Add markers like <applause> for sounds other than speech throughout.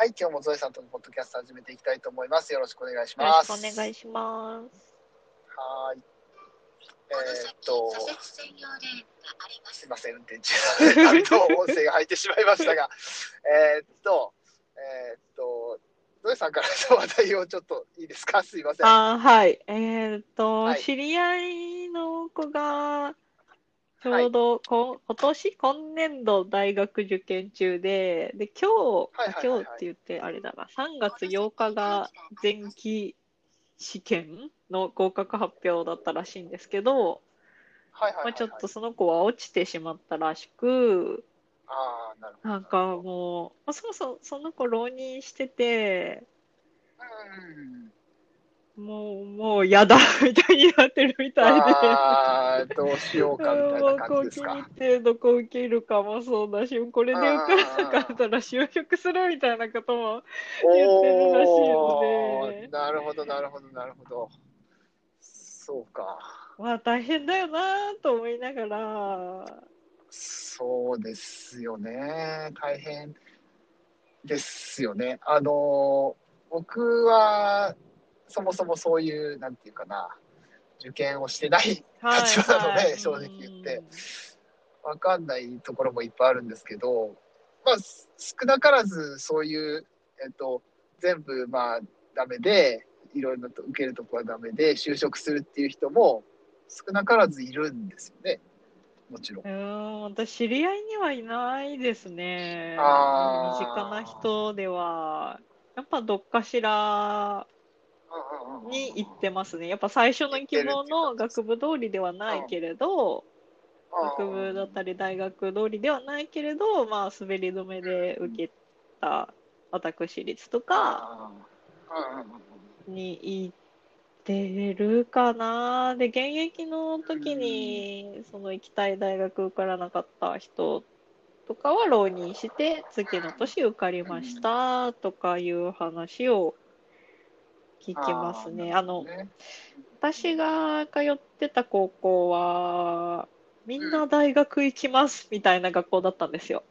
はい、今日もゾエさんとのポッドキャスト始めていきたいと思います。よろしくお願いしよろします。くお願いします。はーい。えーっ先と、すすい。ません、運転中と音声が入ってしまいましたが、<laughs> えーっと、えーっと、ゾエさんからの話題をちょっといいですか？すいません。あーはい。えーっと、はい知り合いの子が、ちょうどこ、今年、今年度大学受験中で、で、今日、はいはいはいはい今日って言ってあれだな、3月8日が前期試験の合格発表だったらしいんですけど、はいはいはい、はい。まあ、ちょっとその子は落ちてしまったらしく、ああ、なるほど。なんかもう、まあ、そうそう、その子浪人してて、うん。もう、もう嫌だ <laughs> みたいになってるみたいで。ああ、どうしようかみたいな感じですか？聞いてどこ受けるかもそうだし、これで受からなかったら就職するみたいなことも、言ってるらしいのでなるほど、なるほど、なるほど。そうか。まあ大変だよなと思いながら、そうですよね。大変ですよね。あの、僕は、そもそもそういう、なんていうかな、受験をしてないはい立場なのではい正直言ってうんわかんないところもいっぱいあるんですけど、まあ、す少なからずそういう、えっと、全部まあダメで、いろいろと受けるとこはダメで、就職するっていう人も少なからずいるんですよね。もちろんう。ーん、私知り合いにはいないですね。あー身近な人では、やっぱどっかしらに行ってますね。やっぱ最初の希望の学部通りではないけれど、学部だったり大学通りではないけれど、まあ滑り止めで受けた私立とかあに行ってるかな。で、現役の時にその行きたい大学受からなかった人とかは浪人して次の年受かりましたとかいう話を聞きますね。あの、ね私が通ってた高校は、みんな大学行きますみたいな学校だったんですよ。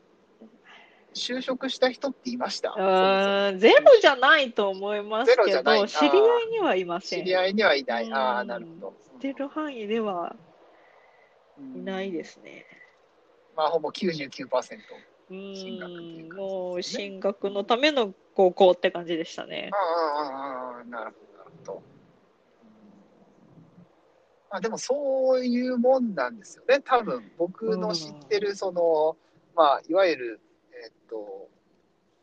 就職した人っていました？うーん、ゼロじゃないと思いますけど、知り合いにはいません。知り合いにはいない。うんああ、なるほど。知ってる範囲ではいないですね。まあ、ほぼ99%。う進学っていうもう進学のための高校って感じでしたね。ああ、ああ、なるほど、なるほど。まあ、でも、そういうもんなんですよね。多分、僕の知ってる、その、まあ、いわゆる、えっと、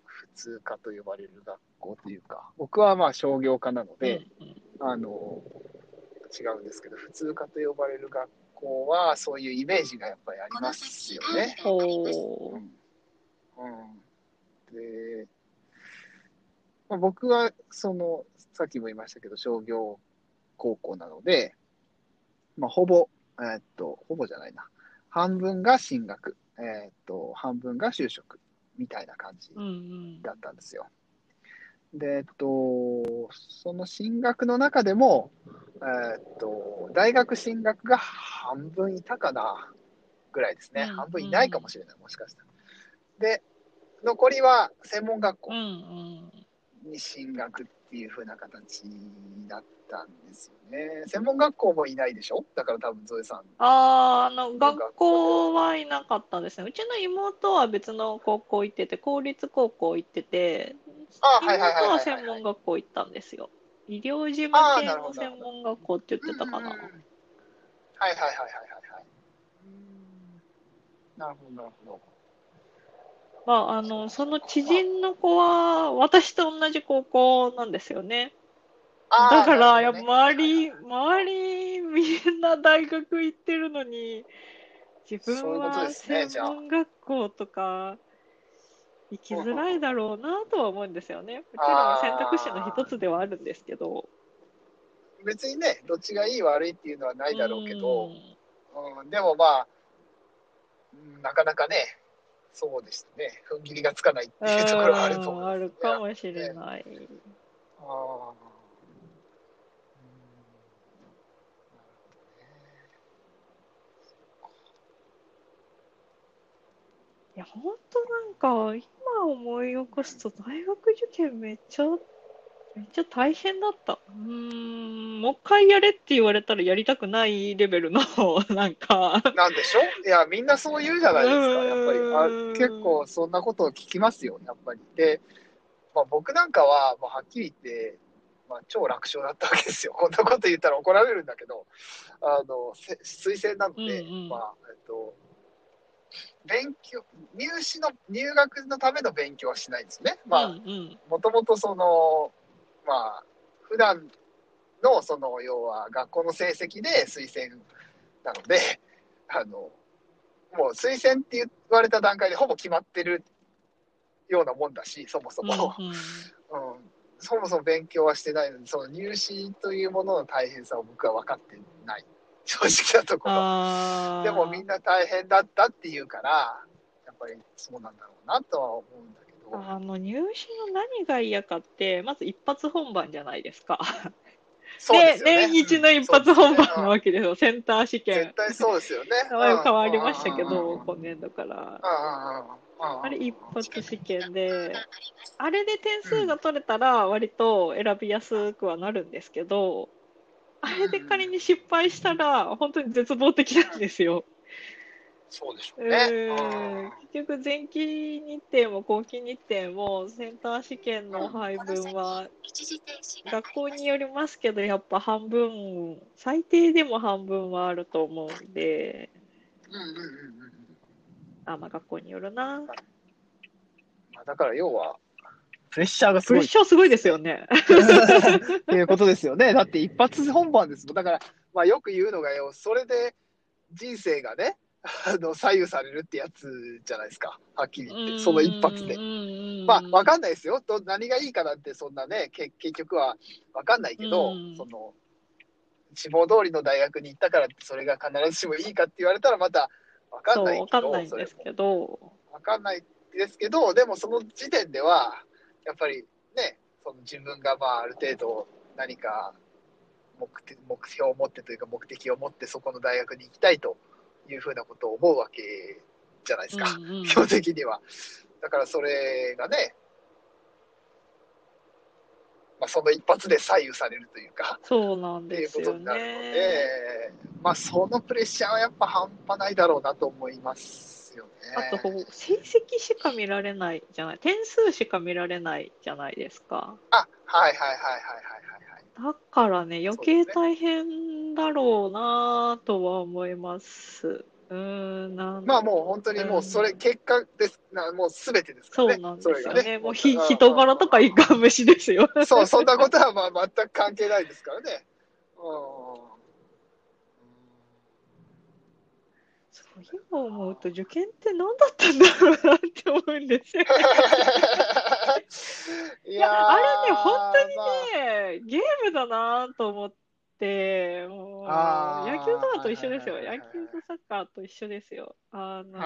普通科と呼ばれる学校というか、僕はまあ商業科なので、うんうんあの、違うんですけど、普通科と呼ばれる学校は、そういうイメージがやっぱりありますよ先ね。うん、で、まあ、僕はそのさっきも言いましたけど商業高校なので、まあ、ほぼ、えーっとほぼじゃないな半分が進学、えーっと半分が就職みたいな感じうんうんだったんですよ。で、えっと、その進学の中でも、えーっと、大学進学が半分いたかな、ぐらいですね。うん半分いないかもしれない、もしかしたら。で、残りは専門学校に進学っていう風な形だったんですよね。専門学校もいないでしょ？だから多分ゾエさん。あーあの、学校はいなかったですね。うちの妹は別の高校行ってて、公立高校行ってて、妹は専門学校行ったんですよ。医療事務系の専門学校って言ってたかな。うんはいはいはいはいはいはい。なるほど、なるほど。まあ、あの、その知人の子は、私と同じ高校なんですよね。だから、ね周り、周り、みんな大学行ってるのに、自分は専門学校とか、行きづらいだろうなとは思うんですよね。もちろん選択肢の一つではあるんですけど。別にね、どっちがいい悪いっていうのはないだろうけど、うんうん、でもまあ、うんなかなかね、そうでしたね、踏ん切りがつかないっていうところはあると思います、うんあるかもしれない。ああ。うんなるほどねいや、本当なんか、今思い起こすと、大学受験めっちゃ、めっちゃ大変だった。うーん、もう一回やれって言われたらやりたくないレベルの、<laughs> なんか、なんでしょ？いや、みんなそう言うじゃないですか、やっぱり。あ結構そんなことを聞きますよ、やっぱり。で、まあ、僕なんかは、まあ、はっきり言って、まあ、超楽勝だったわけですよ。<laughs> こんなこと言ったら怒られるんだけど、あの、せ推薦なので、うんうんまあ、えっと、勉強、入試の、入学のための勉強はしないんですね。まあ、もともとその、まあ、普段の、その、要は学校の成績で推薦なので、<laughs> あの、もう推薦って言われた段階でほぼ決まってるようなもんだし、そもそも。うんうん <laughs> うんそもそも勉強はしてないので、その入試というものの大変さを僕は分かってない。<laughs> 正直なところ。でもみんな大変だったっていうから、やっぱりそうなんだろうなとは思うんだけど。あの入試の何が嫌かって、まず一発本番じゃないですか。そうで、ね年一の一発本番なうんわけですよ、センター試験絶。対そうですよね。<laughs> 名前変わりましたけうんど、うん今年度から。うんうんうんうんあれ一発試験でがあれで点数が取れたら割と選びやすくはなるんですけど、あれで仮に失敗したら本当に絶望的なんですよ。そうでしょううね。ーん結局前期日程も後期日程もセンター試験の配分は学校によりますけどやっぱ半分最低でも半分はあると思うんでうんうんうんうんあまあ学校によるなまあだから要は、プレッシャーがすごいプレッシャーすごいですよね。っていうことですよね。だって一発本番ですもん。だから、まあよく言うのがよ、それで人生がね、あの左右されるってやつじゃないですか。はっきり言って。その一発で。まあ、わかんないですよ。ど何がいいかなんて、そんなね、け結局はわかんないけど、うんその、志望通りの大学に行ったからって、それが必ずしもいいかって言われたら、またわかんないけど、そうわかんないんですけどわかんないですけど、でもその時点では、やっぱりね、その自分がまあある程度何か目的目標を持ってというか目的を持ってそこの大学に行きたいというふうなことを思うわけじゃないですか、うんうん基本的には。だからそれがね、まあ、その一発で左右されるというか、そうなんっていうですよことになるのね。で、まあそのプレッシャーはやっぱ半端ないだろうなと思いますよね。あと成績しか見られないじゃない点数しか見られないじゃないですか。あ、はいはいはいはいはい。だからね余計大変だろうなとは思います。うーんなんまあもう本当にもうそれ結果です、なもうすべてですからね。そうなんですよそれがね。もうひん人柄とかいかん無視ですよ。そう、そんなことはまあ全く関係ないですからね。そう今思うと受験って何だったんだろうなって思うんですよ。<laughs> うん。いいやあれねー本当にまあねゲームだなと思って、もう野球とかと一緒ですよ。野球とサッカーと一緒ですよ。あの。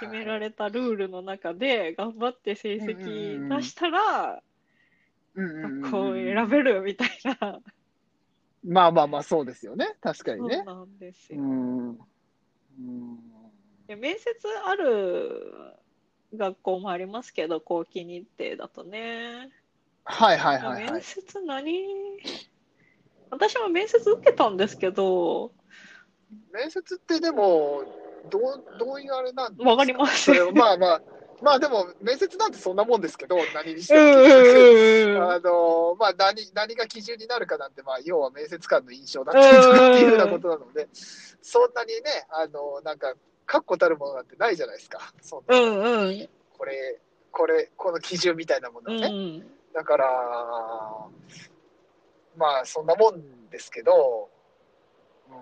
決められたルールの中で頑張って成績出したら、こう選べるみたいな。まあまあまあそうですよね。確かにね。そうなんですよ。うん。うんで面接ある学校もありますけど、後期日程だとね。はいはいはいは面い。接何？私も面接受けたんですけど、面接ってでも、どう、どういうあれなんですか？わかりません。それはまあまあ、まあでも、面接なんてそんなもんですけど、何にしても。<laughs> あのまあ何、何が基準になるかなんて、まあ、要は面接官の印象だったりとかっていうようなことなので、そんなにね、あのなんか、確固たるものなんてないじゃないですか。そんなうんうんこれ、これ、この基準みたいなものうはね。んだから、まあ、そんなもんですけど、うん、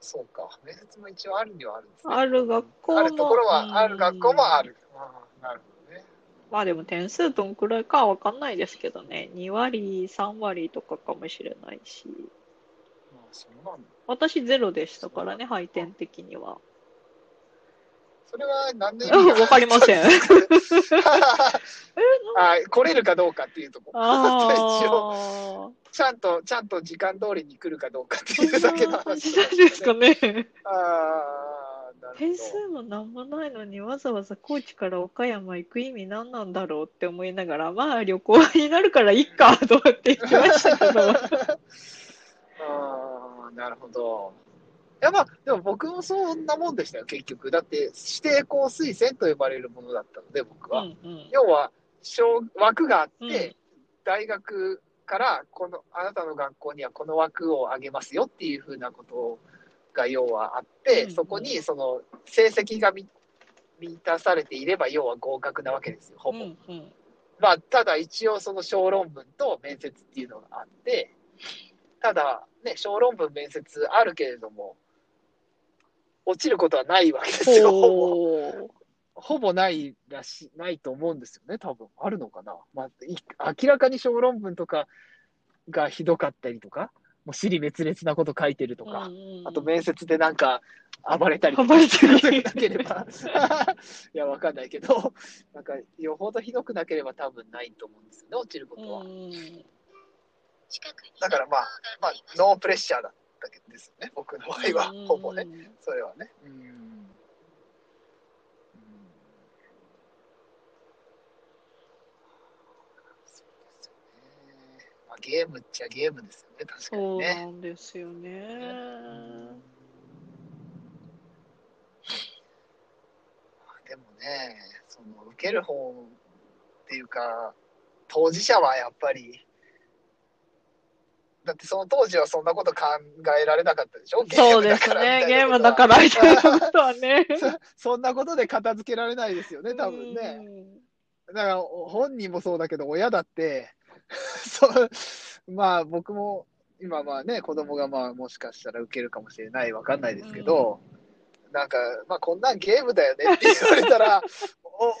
そうか、面接も一応あるにはあるんですね。ある学校もあるところは、ある学校もある。る。うんなるほどね。まあでも点数どんくらいかは分かんないですけどね。2割、3割とかかもしれないし。まあ、そうなんだ。私ゼロでしたからね、配点的には。それは何でうんわかりません。え <laughs> あ来れるかどうかっていうとこ。ろ。<laughs> 一応、あちゃんと、ちゃんと時間通りに来るかどうかっていうあ、だけの話じなんですかね。あ点数もなんもないのにわざわざ高知から岡山行く意味何なんだろうって思いながらまあ旅行になるからいっかと思って行きましたけど。<laughs> ああ、なるほど。いやまあ、でも僕もそんなもんでしたよ、結局。だって、指定校推薦と呼ばれるものだったので、僕は。うんうん要は、小枠があって、うん大学から、この、あなたの学校にはこの枠をあげますよっていうふうなことが要はあって、うんそこに、その、成績が満満たされていれば、要は合格なわけですよ、ほぼ。うんうんまあ、ただ一応その小論文と面接っていうのがあって、ただね、小論文面接あるけれども、落ちることはないわけですよ、ほぼ。ないらし、ないと思うんですよね、多分。あるのかな。まあ、い明らかに小論文とかがひどかったりとか、もう尻滅裂なこと書いてるとか、あと面接でなんか暴れたりとか暴れたりひどくなければ、<laughs> いや、わかんないけど、なんか、よほどひどくなければ多分ないと思うんですよね、落ちることは。だからまあ、まあ、ノープレッシャーだったけどですよね、僕の場合は、ほぼね。それはね。うん。うんそうですよね。まあ、ゲームっちゃゲームですよね、確かそうにね。なんですよね。まあでもね、その受ける方っていうか、当事者はやっぱり、だってその当時はそんなこと考えられなかったでしょそうですね。ゲームだかららみたいなことはね。そそんなことで片付けられないですよね、多分ね。だから本人もそうだけど、親だって、そうまあ僕も今まあね、子供がまあもしかしたら受けるかもしれない、わかんないですけど、なんか、まあこんなんゲームだよねって言われたら、おおお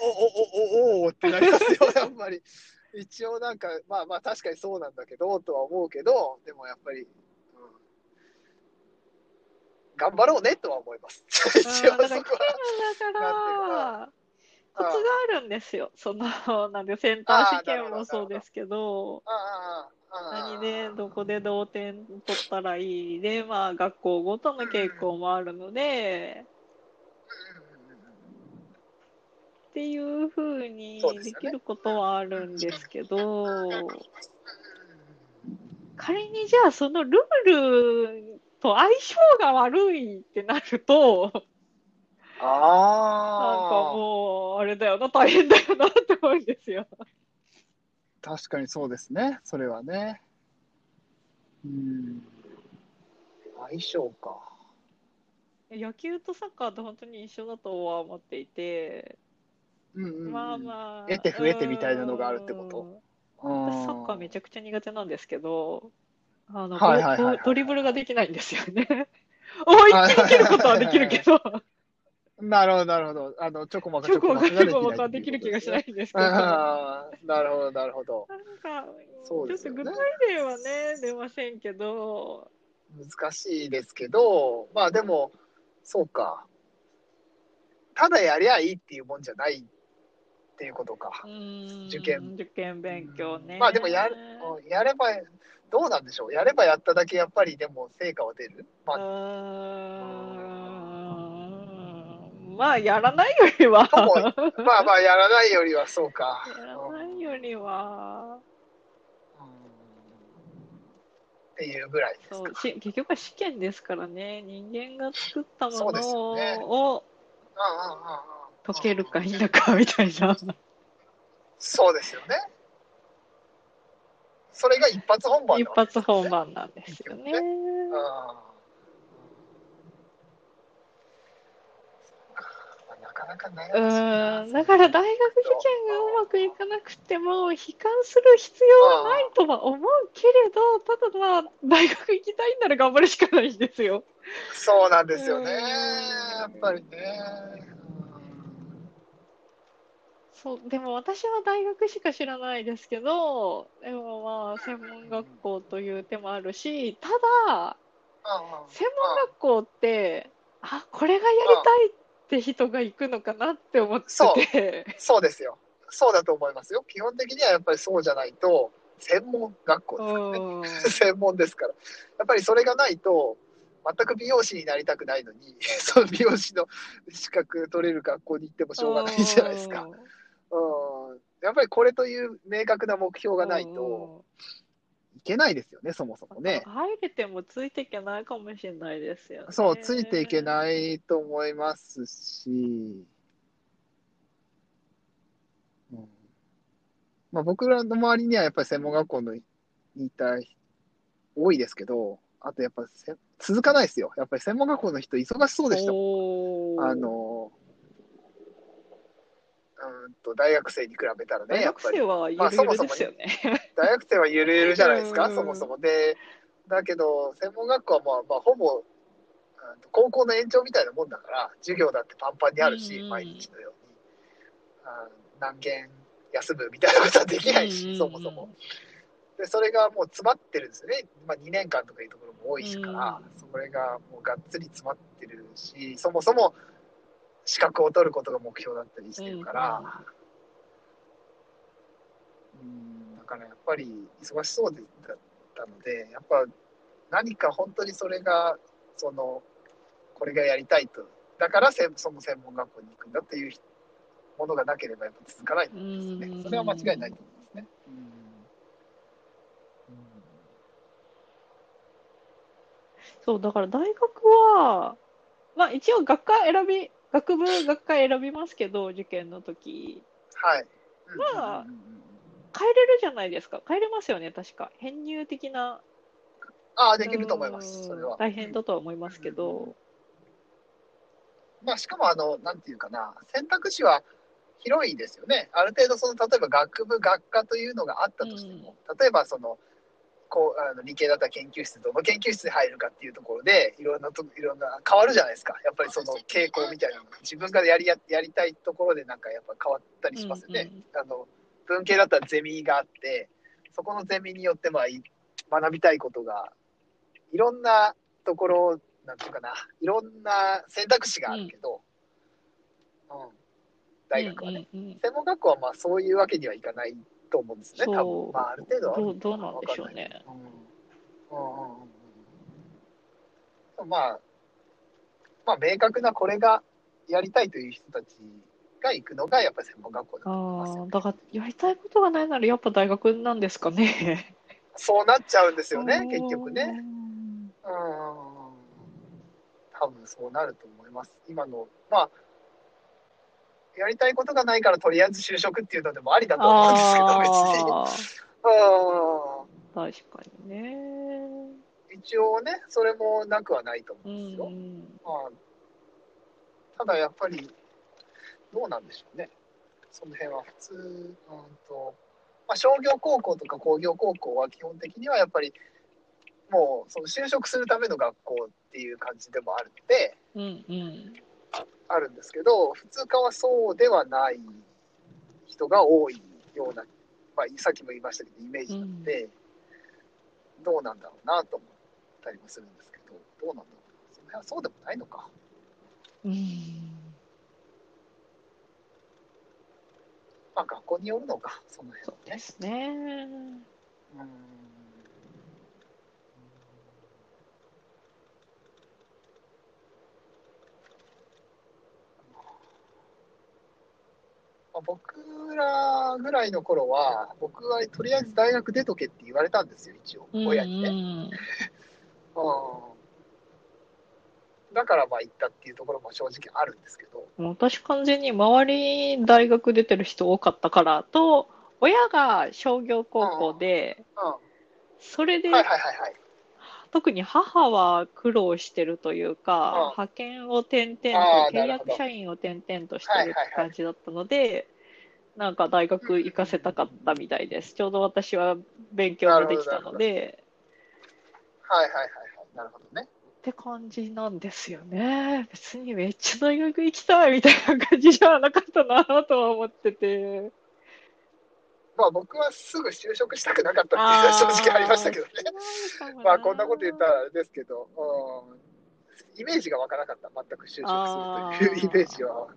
おおおってなりますよ、やっぱり。一応なんか、まあまあ確かにそうなんだけど、とは思うけど、でもやっぱり、うん、頑張ろうねとは思います。<laughs> 一応そこは。だから、コツがあるんですよ。その、なんで、センター試験もそうですけど、何で、どこで同点取ったらいいで、まあ、学校ごとの傾向もあるので、っていうふうにできることはあるんですけど、仮にじゃあそのルールと相性が悪いってなると、なんかああ、もう、あれだよな、大変だよなって思うんですよ。確かにそうですね、それはね。うん。相性か。野球とサッカーと本当に一緒だとは思っていて、うんうんうん、まあまあ。得て増えてみたいなのがあるってこと？私サッカーめちゃくちゃ苦手なんですけど、あの、はいはいはいはい。ドドリブルができないんですよね。<laughs> 思いっきり蹴ることはできるけど、なるほど、なるほど。あの、チョコマカチョコがチョチョコができる気がしないんですけど、なるほど、なるほど。か、そうですよね。ちょっと具体例はね、出ませんけど、難しいですけど、まあでも、そうか。ただやりゃいいっていうもんじゃないっていうことか。受験受験勉強ね。まあでもややれば、どうなんでしょう。やればやっただけやっぱりでも成果は出る？まうあ、まあ、やらないよりは、まあまあやらないよりはそうか。やらないよりは、うんっていうぐらいですかそう。し結局は試験ですからね、人間が作ったもそうですよねのをうんうんうんうん解けるか否かみたいな。そうですよね。それが一発本番一なわけです発本番なんですよね。なかなかうん、だから大学受験がうまくいかなくても、悲観する必要はないとは思うけれど、ただまあ、大学行きたいんなら頑張るしかないんですよ。そうなんですよね。うんやっぱりね。そう、でも私は大学しか知らないですけど、でもまあ、専門学校という手もあるし、ただ、専門学校って、あ、これがやりたいって人が行くのかなって思ってて、そうですよ。そうだと思いますよ。基本的にはやっぱりそうじゃないと、専門学校ですからね。うん <laughs> 専門ですから。やっぱりそれがないと、全く美容師になりたくないのに、<laughs> その美容師の資格取れる学校に行ってもしょうがないじゃないですか。うん、やっぱりこれという明確な目標がないといけないですよね、そもそもね。入れてもついていけないかもしれないですよね。そう、ついていけないと思いますし、うんまあ、僕らの周りにはやっぱり専門学校のにいた人多いですけど、あとやっぱせ続かないですよ。やっぱり専門学校の人忙しそうでしたあの、うーんと、大学生に比べたらね、大やっぱり学生。はゆまあるゆるそもそもねですよね。<laughs> 大学生はゆるゆるじゃないですか、うんそもそも。で、だけど、専門学校はまあ、まあ、ほぼ、うん高校の延長みたいなもんだから、授業だってパンパンにあるし、うん毎日のように。あ何件休むみたいなことはできないし、うんそもそも。で、それがもう詰まってるんですよね。まあ、2年間とかいうところも多いしから、それがもうがっつり詰まってるし、そもそも資格を取ることが目標だったりしてるから、うん、だからやっぱり忙しそうでだったので、やっぱ何か本当にそれが、その、これがやりたいと、だからせその専門学校に行くんだっていうものがなければやっぱ続かないと思うんですね。それは間違いないと思いますね。うんそう、だから大学は、まあ一応学科選び、学部、学科選びますけど、受験の時。はい。まあうんうんうんうん変えれるじゃないですか。変えれますよね、確か。編入的な。ああ、できると思います、うんそれは。大変だとは思いますけど。まあ、しかも、あの、なんていうかな、選択肢は広いですよね。ある程度、その、例えば学部、学科というのがあったとしても、例えば、その、こう、あの理系だったら研究室、どの研究室に入るかっていうところで、いろんなと、いろんな、変わるじゃないですか。やっぱりその傾向みたいな自分がやりや、やりたいところでなんかやっぱ変わったりしますよね。あの、文系だったらゼミがあって、そこのゼミによって、まあ、い学びたいことが、いろんなところ、なんていうかな、いろんな選択肢があるけど、うん、大学はね。うんうんうん専門学校はまあそういうわけにはいかないと思うんですね、多分。まあある程度はどうどうなんでしょうね。うんうんうんうんまあ、まあ明確なこれがやりたいという人たちが行くのがやっぱり専門学校だと思いますよああ、だからやりたいことがないならやっぱ大学なんですかね。そうなっちゃうんですよね、結局ね。うん。うん。多分そうなると思います。今の、まあ、やりたいことがないからとりあえず就職っていうのでもありだと思うんですけど、別に。あう確かにね。一応ね、それもなくはないと思ううんですよ。ん。まあ、ただやっぱり、どうなんでしょうね。その辺は普通、うんと、まあ、商業高校とか工業高校は基本的にはやっぱり、もうその就職するための学校っていう感じでもあるので、うんうん。あるんですけど、普通科はそうではない人が多いような、まあ、さっきも言いましたけど、イメージなので、どうなんだろうなと思ったりもするんですけど、どうなんだろうな。その辺はそうでもないのか。うん。まあ、学校によるのか、その辺はね。ですね。うんまあ僕らぐらいの頃は、僕はとりあえず大学出とけって言われたんですよ、一応、親にね。うんうん。<laughs> だからまあ行ったっていうところも正直あるんですけど、うん、私完全に周りに大学出てる人多かったからと、親が商業高校で、うん、それではいはいはいはい。特に母は苦労してるというか、うん派遣を転々と、契約社員を転々としてるはいはいはい感じだったので、なんか大学行かせたかったみたいです。ちょうど私は勉強ができたので、はいはいはいはい。なるほどね。って感じなんですよね。別にめっちゃ大学行きたいみたいな感じじゃなかったなとは思ってて。まあ僕はすぐ就職したくなかったっていうのは正直ありましたけどね。まあこんなこと言ったらあれですけど、うん、イメージが湧かなかった、全く就職するというイメージは。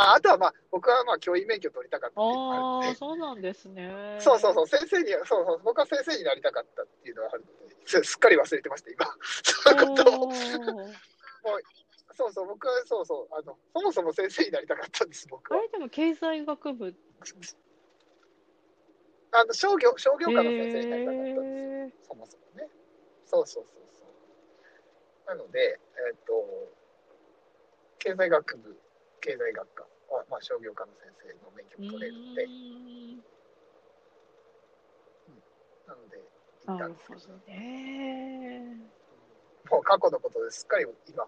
ああとはまあ僕はまあ教員免許取りたかったっていうのがあるので、そうなんですね。そうそうそう、先生に、そうそう、僕は先生になりたかったっていうのがあるので、すすっかり忘れてました、今。そういうことを。おーそうそう、僕はそうそう、あの、そもそも先生になりたかったんです、僕は。あれでも経済学部あの、商業、商業科の先生になりたかったんですよ。そもそもね。そうそうそうそう。なので、えっ、と、経済学部、経済学科は、まあ、商業科の先生の免許も取れるので、うーんなので、行ったんですけどどね。もう過去のことですっかり今、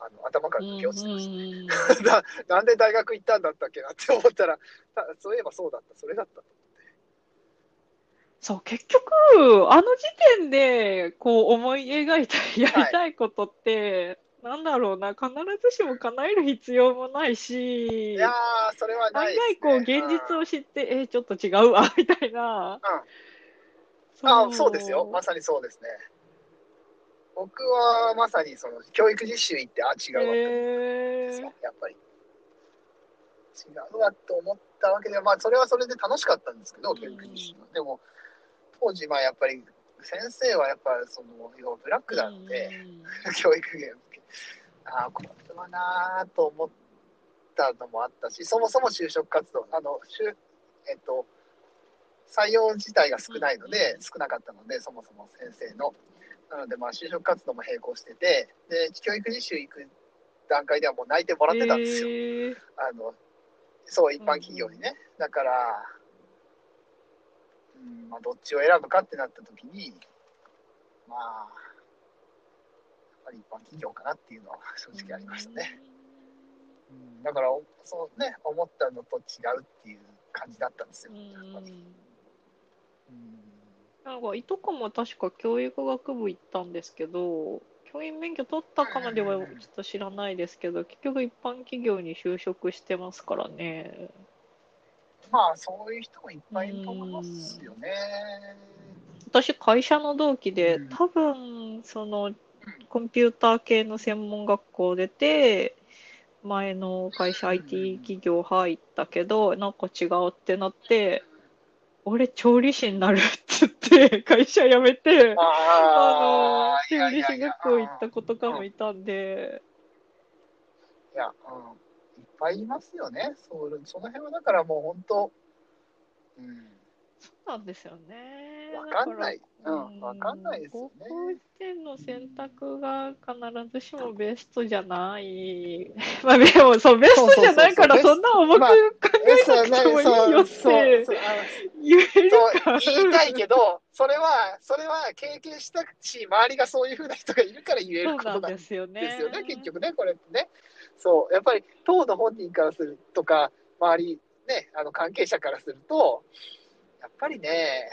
あの頭から抜け落ちてました。うん <laughs> ななんで大学行ったんだったっけなって思ったら、たそういえばそうだった、それだったとそう、結局、あの時点で、こう思い描いたやりたいことって、なんだろうな、必ずしも叶える必要もないし、いやー、それはないね。外こう現実を知って、えーちょっと違うわ、<laughs> みたいな。うん、あそうですよ、まさにそうですね。僕はまさにその教育実習行って、あ、違うわって思ったんですよ、やっぱり。違うわと思ったわけでは、まあ、それはそれで楽しかったんですけど、教育実習は。でも、当時、まあ、やっぱり、先生はやっぱり、その、要はブラックなんで、教育現ああ、これはなーと思ったのもあったし、そもそも就職活動、あの、就えっと、採用自体が少ないので、少なかったので、そもそも先生の。なので、まあ、就職活動も並行してて、で、教育実習行く段階ではもう内定もらってたんですよ。へーあの、そう、一般企業にね。だから、うん、まあ、どっちを選ぶかってなった時に、まあ、やっぱり一般企業かなっていうのは <laughs> 正直ありましたね。うん、だから、そうね、思ったのと違うっていう感じだったんですよ。うやっぱり。んうんなんか、いとこも確か教育学部行ったんですけど、教員免許取ったかまではちょっと知らないですけど、結局一般企業に就職してますからね。まあ、そういう人もいっぱいいると思いますよね。私、会社の同期でうん、多分、その、コンピューター系の専門学校出て、前の会社 IT 企業入ったけど、なんか違うってなって、俺調理師になるって言って、<laughs> 会社辞めて、あの調理師学校行った子とかもいたんで、いや、ぱいいますよね。そその辺はだからもう本当、うん、そうなんですよね。わかんないうんわかんないですよね高校時点の選択が必ずしもベストじゃない。<laughs> まあでも、そう、ベストじゃないから、そんな重くまあ考えなくてもいいよって言えるか。言いたいけど、それは、それは経験したし、周りがそういうふうな人がいるから言えることなんでですよね。すよね、結局ね、これってね。そう、やっぱり当の本人からするとか、周り、ね、あの関係者からすると、やっぱりね、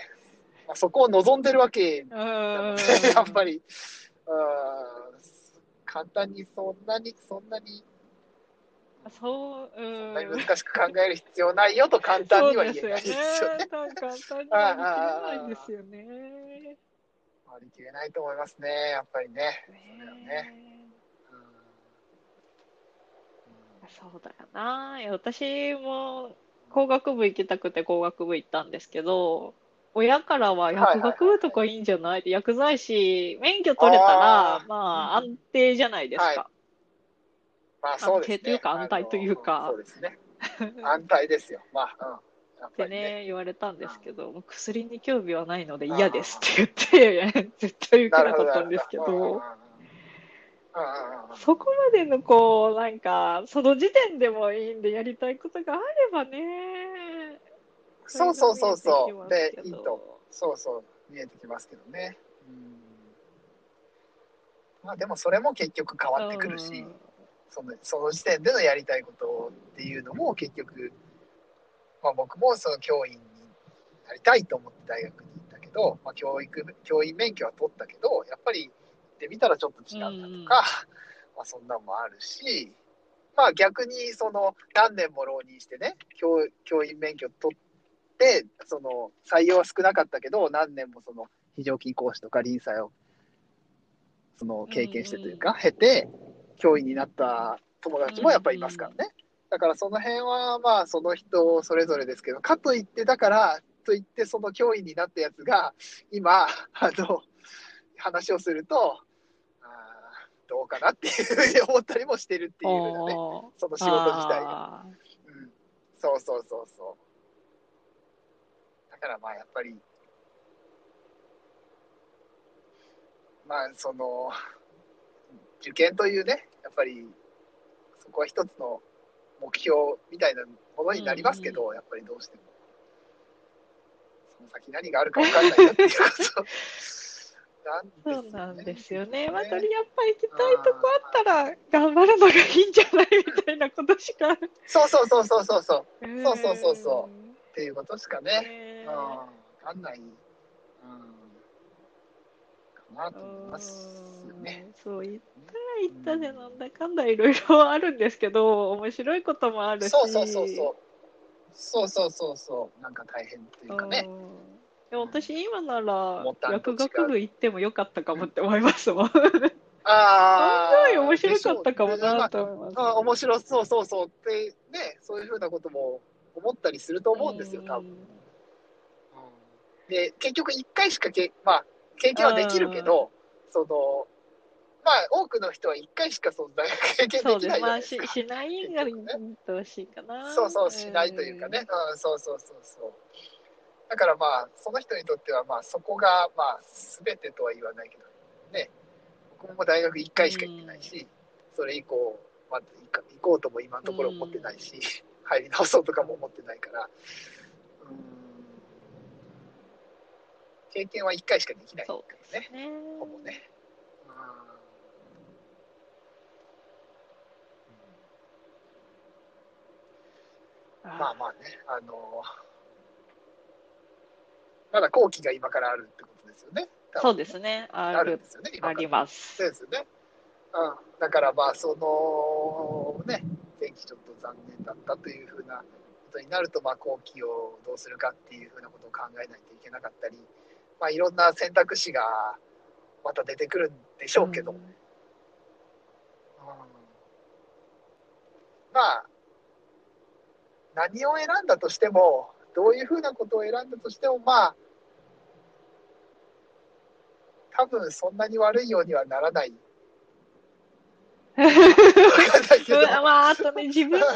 まあ、そこを望んでるわけうん。なので、やっぱり、うん、簡単にそんなに、そんなに、そう、うそんん。なに難しく考える必要ないよと簡単には言えないですよね。そうですよね。簡単にはできないですよね。割り切れないと思いますね、やっぱりね。それはね。そうだよな。私も工学部行きたくて工学部行ったんですけど、親からは薬学部とかいいんじゃない？って薬剤師、免許取れたらあ、ーまあ安定じゃないですはいか。まあそうですね。安定というか安泰というかそうですね。安泰ですよ。まあ、うん。やっってね。ね、言われたんですけど、薬に興味はないので嫌ですって言って、<laughs> 絶対受けなかったんですけど、そこまでのこう、なんか、その時点でもいいんでやりたいことがあればね、そうそうそうそう。れでいいと。そうそう。見えてきますけどね。うんまあでもそれも結局変わってくるし、うんそのその時点でのやりたいことっていうのも結局、まあ、僕もその教員になりたいと思って大学に行ったけど、まあ、教育教員免許は取ったけどやっぱり行ってみたらちょっと違うんだとか、まあ、そんなんもあるし、まあ、逆にその何年も浪人してね教教員免許取ってその採用は少なかったけど何年もその非常勤講師とか臨済をその経験してというか、経て教員になった友達もやっぱりいますからね。だからその辺はまあその人それぞれですけど、かといってだからといってその教員になったやつが今、あの、話をすると、どうかなっていうふうに思ったりもしてるっていうふうなね、おその仕事自体が。あうん、そうそうそうそう。だからまあやっぱり、まあその、受験というね、やっぱりそこは一つの目標みたいなものになりますけど、やっぱりどうしても。その先何があるか分かんないよっていうこと <laughs> なんですよね。そうなんですよね。まあ、とりやっぱ行きたいとこあったら頑張るのがいいんじゃないみたいなことしか。そうそうそうそうそうそう。うそうそうそうそうっていうことしかね。ねうん、わかんない。うん。かなと思いますよね。うんそう言ったら言ったでなんだかんだいろいろあるんですけど面白いこともあるしそうそうそうそう。そうそうそうそう。なんか大変というかね。うんでも私今なら薬学部行ってもよかったかもって思いますもん。ああ。案外面白かったかもなと思います。まあ、あ面白そうそうそうってね、そういうふうなことも思ったりすると思うんですよ、多分。うんで、結局一回しかけ、まあ、経験はできるけど、その、まあ、多くの人は一回しかその大学経験そうできないじゃまあないですか。ししないがいいとほしいかな。そうそうしないというかね、うん、そうそうそうそう。だからまあ、その人にとってはまあ、そこがまあ、すべてとは言わないけど、ね、僕も大学1回しか行ってないし、それ以降、まあ、行こうとも今のところ思ってないし、<laughs> 入り直そうとかも思ってないから、うん、経験は1回しかできないかそうらね、ね。ほぼね。うんまあまあね、あのまだ後期が今からあるってことですよね。多分そうですね。ああるるんですよね、ありますそう。ですよね。うん。だからまあ、その、ね、前期ちょっと残念だったというふうなことになると、まあ、後期をどうするかっていうふうなことを考えないといけなかったり、まあ、いろんな選択肢がまた出てくるんでしょうけど、んうんまあ、何を選んだとしても、どういうふうなことを選んだとしても、まあ、多分そんなに悪いようにはならない。<laughs> まあ、あとね、自分で選ぶ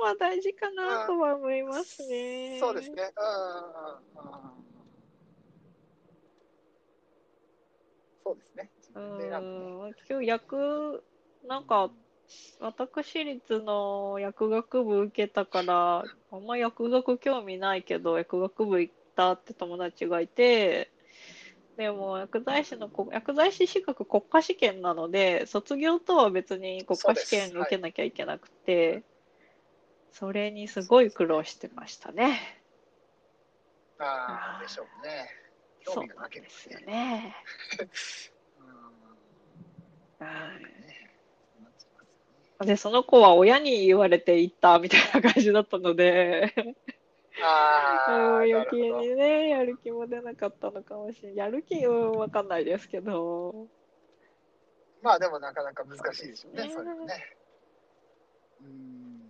のは大事かな <laughs> とは思いますね。そうですね。うんそうですね。自う分で選ぶ今日薬、なんか、私立の薬学部受けたから、あんま薬学興味ないけど、薬学部行ったって友達がいて、でも薬剤師のこ薬剤師資格国家試験なので、卒業とは別に国家試験受けなきゃいけなくて、それにすごい苦労してましたね。ああ、でしょうね。興味がなんけれですよばね。ね。<laughs> うんはいねそうなっちゃいますよねで、その子は親に言われて行ったみたいな感じだったので、あ余計。にね、やる気も出なかったのかもしれない。やる気はわかんないですけど、まあでもなかなか難しいでしょうね、ねそれはね。うん。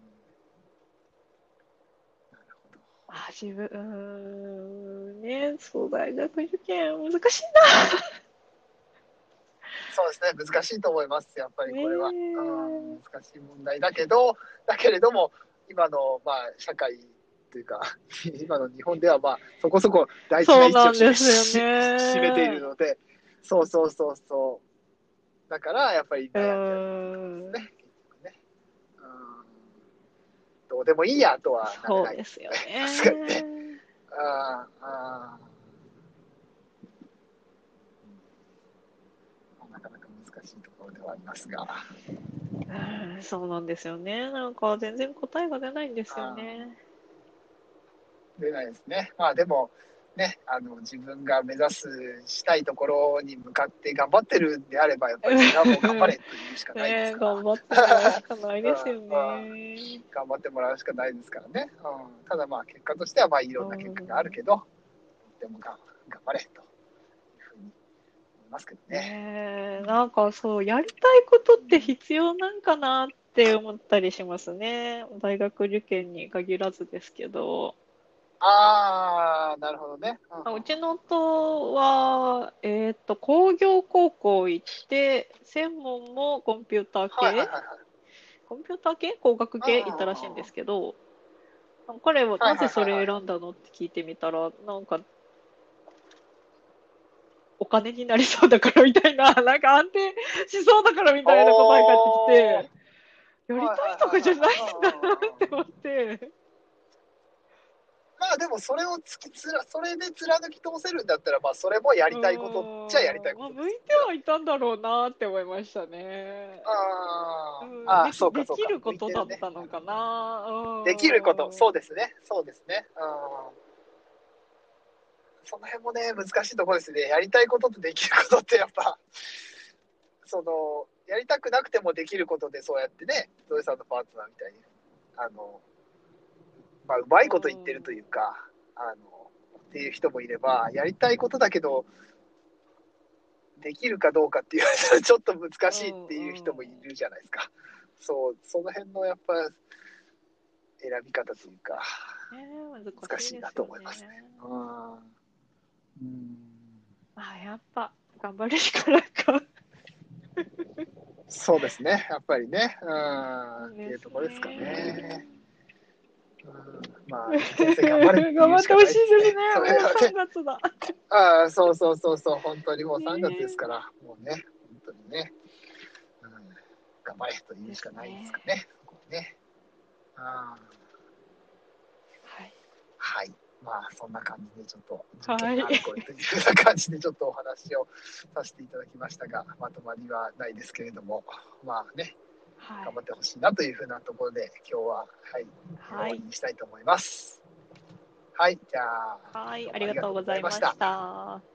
なるほど。あ、自分、うーん、ね、そう、大学受験難しいそうですね、難しいと思います、やっぱりこれは。ねえうん、難しい問題だけど、だけれども、今の、まあ、社会というか、<laughs> 今の日本では、まあ、そこそこ大事な位置を占めているので、そうそうそうそう。だから、やっぱりな。う悩んじゃうーん、ね。どうでもいいやとはなれない。そうですよね。<laughs> ああ、ああ。うんなかなか難しいところではありますが。うん、そうなんですよね。なんか全然答えが出ないんですよね。出ないですね。まあでも、ね、あの自分が目指すしたいところに向かって頑張ってるんであれば、やっぱりそれはもう頑張れというしかないでねすから、<laughs> 頑張ってもらうしかないですよね。<laughs> 頑張ってもらうしかないですからね。うん、ただまあ結果としてはまあいろんな結果があるけど、でもが頑張れとますけどね。なんかそう、やりたいことって必要なんかなって思ったりしますね。大学受験に限らずですけど。ああ、なるほどね。あうちの夫は、えっと、工業高校行って、専門もコンピューター系、はいはいはいはい。コンピューター系？工学系行ったらしいんですけど、彼はなぜそれ選んだのって聞いてみたら、なんか、お金になりそうだからみたいな、<laughs> なんか安定しそうだからみたいな答え返ってきて、やりたいとかじゃないんだなって思って、まあでもそれを突きつら、それで貫き通せるんだったら、まあそれもやりたいことっちゃやりたいこと向いてはいたんだろうなって思いましたね。ああー、そうかでそうか。きることだったのかな。うんできること、そうですね。そうですね。うん。その辺もね、難しいところですね。やりたいこととできることってやっぱ、その、やりたくなくてもできることで、そうやってね、ゾエさんのパートナーみたいに、あの、まあ、うまいこと言ってるというか、あの、っていう人もいれば、やりたいことだけど、できるかどうかっていうと <laughs> ちょっと難しいっていう人もいるじゃないですか。そう、その辺のやっぱ、選び方というか、ね難難しいなと思いますねね。うん。まあ、やっぱ頑張るしかないか。<laughs> そうですね、やっぱりね、うん、っていうところですかね。うん、まあ、頑張れって頑張ってほしいですね。そもうれはね3月だ。<laughs> ああ、そうそうそうそう、本当にもう3月ですから、もうね、本当にね、うん、頑張れと言うしかないですかね、そこはね。あはい。はい。まあ、そんな感じでちょっと、はい事件あるこれというふうな感じでちょっとお話をさせていただきましたが、まとまりはないですけれども、まあね、はい頑張ってほしいなというふうなところで、今日は、はい、終はいわり。にしたいと思います。はい、じゃあ、はい。ありがとうございました。